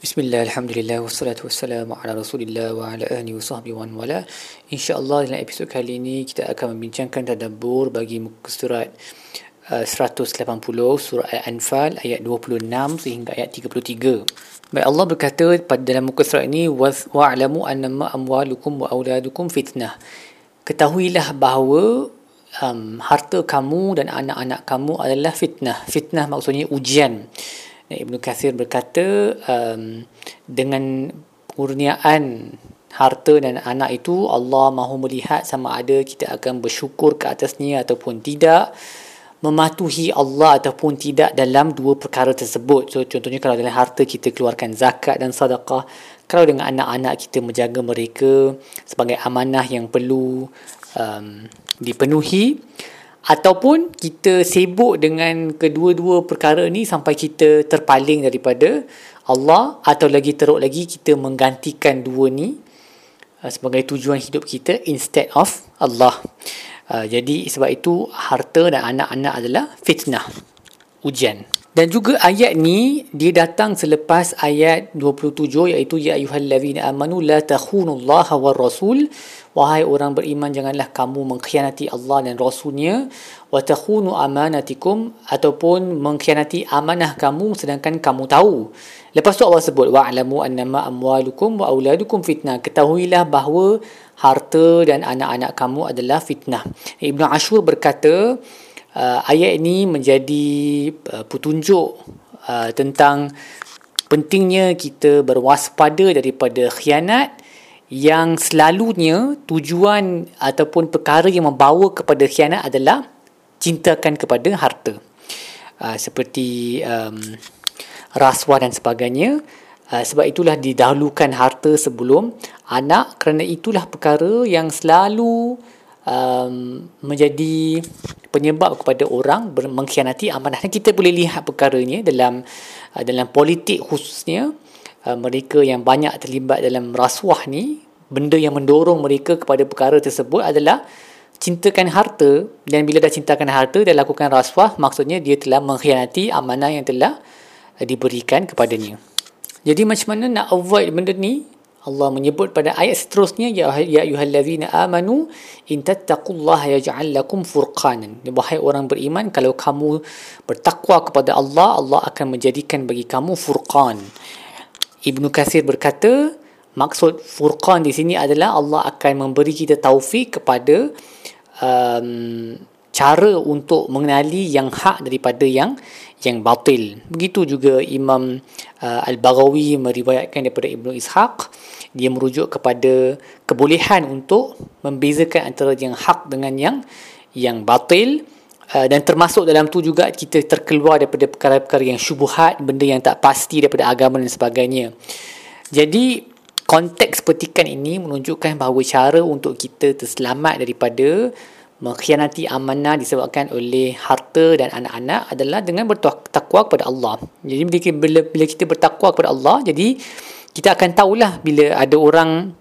Bismillah, Alhamdulillah, wassalatu wassalamu ala rasulillah wa ala ahli wa sahbihi wa wala. InsyaAllah dalam episod kali ini kita akan membincangkan tadabbur bagi muka surat uh, 180 surah Al-Anfal ayat 26 sehingga ayat 33 Baik Allah berkata pada dalam muka surat ini wa'alamu annama amwalukum wa auladukum fitnah. Ketahuilah bahawa um, harta kamu dan anak-anak kamu adalah fitnah. Fitnah maksudnya ujian Ibn Kathir berkata um, dengan kurniaan harta dan anak itu Allah mahu melihat sama ada kita akan bersyukur ke atasnya ataupun tidak mematuhi Allah ataupun tidak dalam dua perkara tersebut. So contohnya kalau dalam harta kita keluarkan zakat dan sedekah, kalau dengan anak-anak kita menjaga mereka sebagai amanah yang perlu um, dipenuhi ataupun kita sibuk dengan kedua-dua perkara ni sampai kita terpaling daripada Allah atau lagi teruk lagi kita menggantikan dua ni uh, sebagai tujuan hidup kita instead of Allah. Uh, jadi sebab itu harta dan anak-anak adalah fitnah, ujian. Dan juga ayat ni dia datang selepas ayat 27 iaitu ya ayyuhallazina amanu la takhunullaha war rasul wahai orang beriman janganlah kamu mengkhianati Allah dan rasulnya wa takhunu amanatikum ataupun mengkhianati amanah kamu sedangkan kamu tahu. Lepas tu Allah sebut wa'lamu annama amwalukum wa auladukum fitnah. Ketahuilah bahawa harta dan anak-anak kamu adalah fitnah. Ibnu Ashur berkata uh, ayat ini menjadi uh, petunjuk uh, tentang pentingnya kita berwaspada daripada khianat yang selalunya tujuan ataupun perkara yang membawa kepada khianat adalah cintakan kepada harta. Uh, seperti um, rasuah dan sebagainya. Uh, sebab itulah didahulukan harta sebelum anak kerana itulah perkara yang selalu um, menjadi penyebab kepada orang mengkhianati amanah. Kita boleh lihat perkara ini dalam uh, dalam politik khususnya uh, mereka yang banyak terlibat dalam rasuah ni benda yang mendorong mereka kepada perkara tersebut adalah cintakan harta dan bila dah cintakan harta dan lakukan rasuah maksudnya dia telah mengkhianati amanah yang telah uh, diberikan kepadanya. Jadi macam mana nak avoid benda ni? Allah menyebut pada ayat seterusnya ya ya ayyuhallazina amanu in tattaqullaha yaj'al lakum furqanan. Wahai orang beriman kalau kamu bertakwa kepada Allah, Allah akan menjadikan bagi kamu furqan. Ibnu Katsir berkata, maksud furqan di sini adalah Allah akan memberi kita taufik kepada um, cara untuk mengenali yang hak daripada yang yang batil. Begitu juga Imam uh, Al-Baghawi meriwayatkan daripada Ibnu Ishaq dia merujuk kepada kebolehan untuk membezakan antara yang hak dengan yang yang batil uh, dan termasuk dalam tu juga kita terkeluar daripada perkara-perkara yang syubhat, benda yang tak pasti daripada agama dan sebagainya. Jadi konteks petikan ini menunjukkan bahawa cara untuk kita terselamat daripada mengkhianati amanah disebabkan oleh harta dan anak-anak adalah dengan bertakwa kepada Allah. Jadi bila, bila kita bertakwa kepada Allah, jadi kita akan tahulah bila ada orang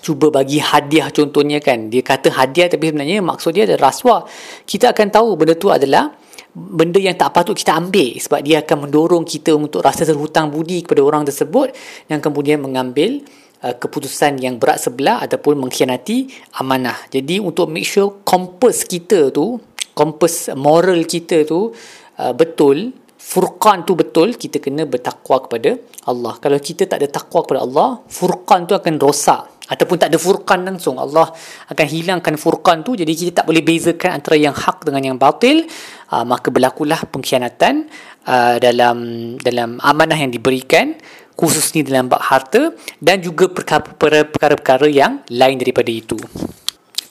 cuba bagi hadiah contohnya kan. Dia kata hadiah tapi sebenarnya maksud dia adalah rasuah. Kita akan tahu benda tu adalah benda yang tak patut kita ambil sebab dia akan mendorong kita untuk rasa terhutang budi kepada orang tersebut dan kemudian mengambil keputusan yang berat sebelah ataupun mengkhianati amanah. Jadi untuk make sure kompas kita tu, kompas moral kita tu uh, betul, furqan tu betul, kita kena bertakwa kepada Allah. Kalau kita tak ada takwa kepada Allah, furqan tu akan rosak ataupun tak ada furqan langsung. Allah akan hilangkan furqan tu jadi kita tak boleh bezakan antara yang hak dengan yang batil. Uh, maka berlakulah pengkhianatan uh, dalam dalam amanah yang diberikan khususnya dalam bab harta dan juga perkara-perkara yang lain daripada itu.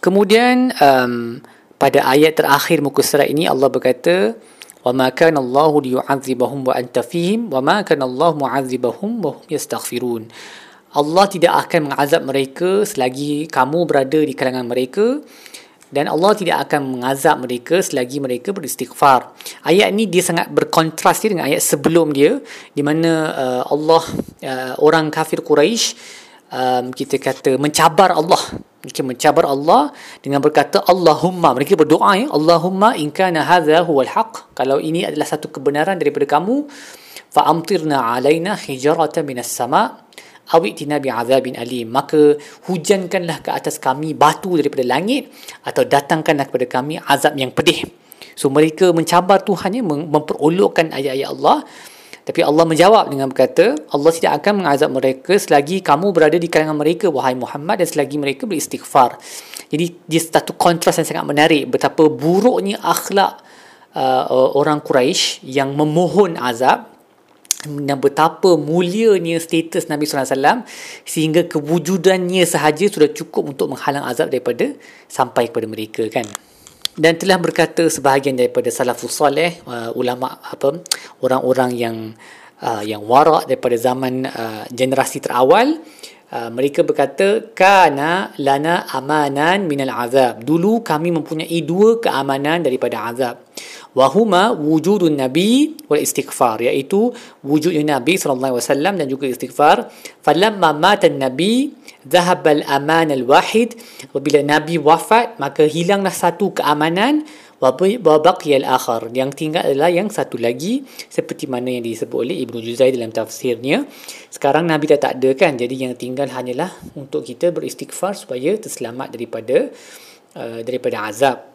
Kemudian um, pada ayat terakhir muka surat ini Allah berkata liyu'adzibahum wa anta fihim wa ma kana Allah mu'adzibahum wa hum yastaghfirun. Allah tidak akan mengazab mereka selagi kamu berada di kalangan mereka dan Allah tidak akan mengazab mereka selagi mereka beristighfar. Ayat ni dia sangat berkontras dengan ayat sebelum dia di mana uh, Allah uh, orang kafir Quraisy um, kita kata mencabar Allah. Mereka mencabar Allah dengan berkata Allahumma mereka berdoa ya Allahumma in kana hadha huwal haq kalau ini adalah satu kebenaran daripada kamu fa amtirna alaina hijaratan minas sama' awitina bi'adzabin alim. Maka hujankanlah ke atas kami batu daripada langit atau datangkanlah kepada kami azab yang pedih. So mereka mencabar Tuhannya memperolokkan ayat-ayat Allah. Tapi Allah menjawab dengan berkata Allah tidak akan mengazab mereka selagi kamu berada di kalangan mereka wahai Muhammad dan selagi mereka beristighfar. Jadi dia satu kontras yang sangat menarik betapa buruknya akhlak uh, orang Quraisy yang memohon azab dan betapa mulianya status Nabi SAW sehingga kewujudannya sahaja sudah cukup untuk menghalang azab daripada sampai kepada mereka kan? Dan telah berkata sebahagian daripada salafus soleh uh, ulama apa orang-orang yang uh, yang warak daripada zaman uh, generasi terawal uh, mereka berkata kana lana amanan minal azab. Dulu kami mempunyai dua keamanan daripada azab wahuma wujudun nabi wal istighfar iaitu wujudnya nabi sallallahu alaihi wasallam dan juga istighfar. falamma mata nabi dhahab al aman al wahid apabila nabi wafat maka hilanglah satu keamanan wa baqiya al akhar yang tinggal adalah yang satu lagi seperti mana yang disebut oleh Ibnu Juzai dalam tafsirnya. Sekarang nabi dah tak ada kan jadi yang tinggal hanyalah untuk kita beristighfar supaya terselamat daripada uh, daripada azab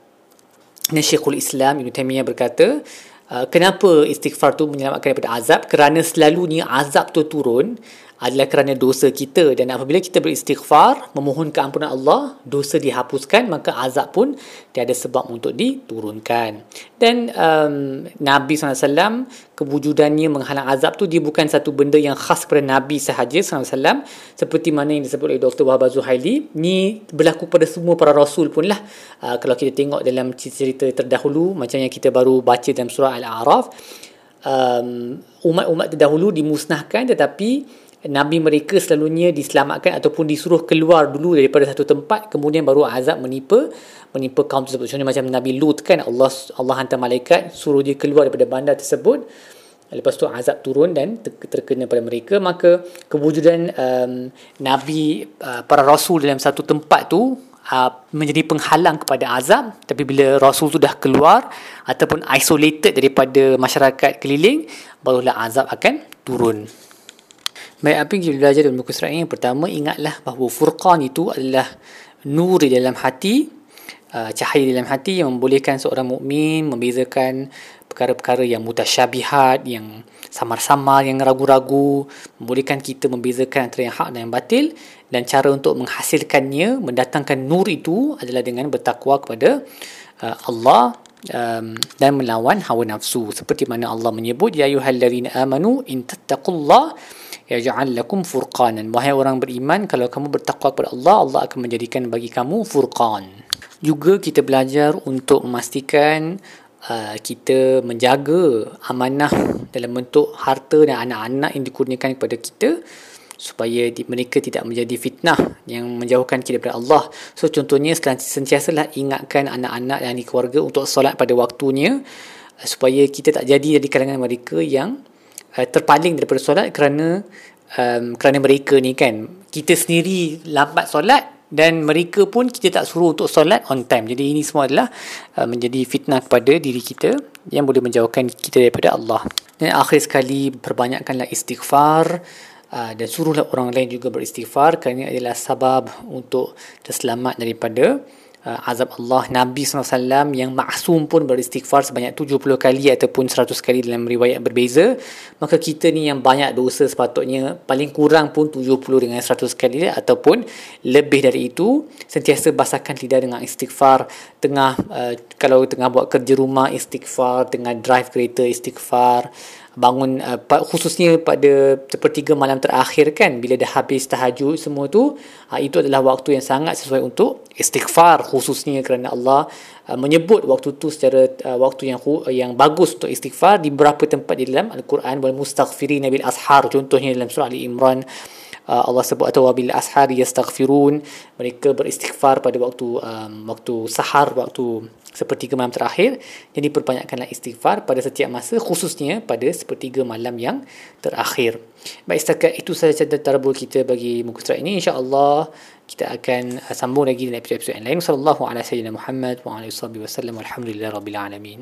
dan Syekhul Islam Ibn Taymiyah berkata, uh, kenapa istighfar tu menyelamatkan daripada azab? Kerana selalunya azab tu turun adalah kerana dosa kita dan apabila kita beristighfar memohon keampunan Allah dosa dihapuskan maka azab pun tiada sebab untuk diturunkan dan um, Nabi SAW kewujudannya menghalang azab tu dia bukan satu benda yang khas kepada Nabi sahaja SAW seperti mana yang disebut oleh Dr. Wahab Zuhaili ni berlaku pada semua para rasul pun lah uh, kalau kita tengok dalam cerita terdahulu macam yang kita baru baca dalam surah Al-A'raf um, umat-umat terdahulu dimusnahkan tetapi Nabi mereka selalunya diselamatkan ataupun disuruh keluar dulu daripada satu tempat kemudian baru azab menimpa menimpa kaum tersebut. Contohnya macam Nabi Lut kan Allah Allah hantar malaikat suruh dia keluar daripada bandar tersebut. Lepas tu azab turun dan terkena pada mereka. Maka kewujudan um, Nabi uh, para rasul dalam satu tempat tu uh, menjadi penghalang kepada azab tapi bila rasul tu dah keluar ataupun isolated daripada masyarakat keliling barulah azab akan turun Baik, apa yang kita belajar dalam buku surat ini? Pertama, ingatlah bahawa furqan itu adalah nur di dalam hati, uh, cahaya dalam hati yang membolehkan seorang mukmin membezakan perkara-perkara yang mutasyabihat, yang samar-samar, yang ragu-ragu, membolehkan kita membezakan antara yang hak dan yang batil dan cara untuk menghasilkannya, mendatangkan nur itu adalah dengan bertakwa kepada uh, Allah um, dan melawan hawa nafsu. Seperti mana Allah menyebut ya ayyuhallazina amanu in tattaqullaha yaj'al lakum furqanan. Wahai orang beriman kalau kamu bertakwa kepada Allah Allah akan menjadikan bagi kamu furqan. Juga kita belajar untuk memastikan uh, kita menjaga amanah dalam bentuk harta dan anak-anak yang dikurniakan kepada kita supaya di, mereka tidak menjadi fitnah yang menjauhkan kita daripada Allah. So contohnya sentiasalah ingatkan anak-anak dan keluarga untuk solat pada waktunya uh, supaya kita tak jadi dari kalangan mereka yang uh, terpaling daripada solat kerana um, kerana mereka ni kan kita sendiri lambat solat dan mereka pun kita tak suruh untuk solat on time. Jadi ini semua adalah uh, menjadi fitnah kepada diri kita yang boleh menjauhkan kita daripada Allah. Dan akhir sekali perbanyakkanlah istighfar dan suruhlah orang lain juga beristighfar kerana adalah sabab untuk terselamat daripada uh, azab Allah. Nabi SAW yang maksum pun beristighfar sebanyak 70 kali ataupun 100 kali dalam riwayat berbeza. Maka kita ni yang banyak dosa sepatutnya paling kurang pun 70 dengan 100 kali ataupun lebih dari itu sentiasa basahkan lidah dengan istighfar. Tengah uh, kalau tengah buat kerja rumah istighfar. Tengah drive kereta istighfar bangun uh, khususnya pada sepertiga malam terakhir kan bila dah habis tahajud semua tu uh, itu adalah waktu yang sangat sesuai untuk istighfar khususnya kerana Allah uh, menyebut waktu tu secara uh, waktu yang uh, yang bagus untuk istighfar di beberapa tempat di dalam al-Quran. Wal mustaghfirin bil ashar contohnya dalam surah Ali Imran Allah sebut atau wabil ashar yastaghfirun. Mereka beristighfar pada waktu um, waktu sahar waktu sepertiga malam terakhir. Jadi perbanyakkanlah istighfar pada setiap masa khususnya pada sepertiga malam yang terakhir. Baik setakat itu sahaja tarbul kita bagi muka surat ini. insyaAllah kita akan sambung lagi dalam episod-episod yang lain. Sallallahu ala sayyidina Muhammad wa ala wasallam walhamdulillah rabbil alamin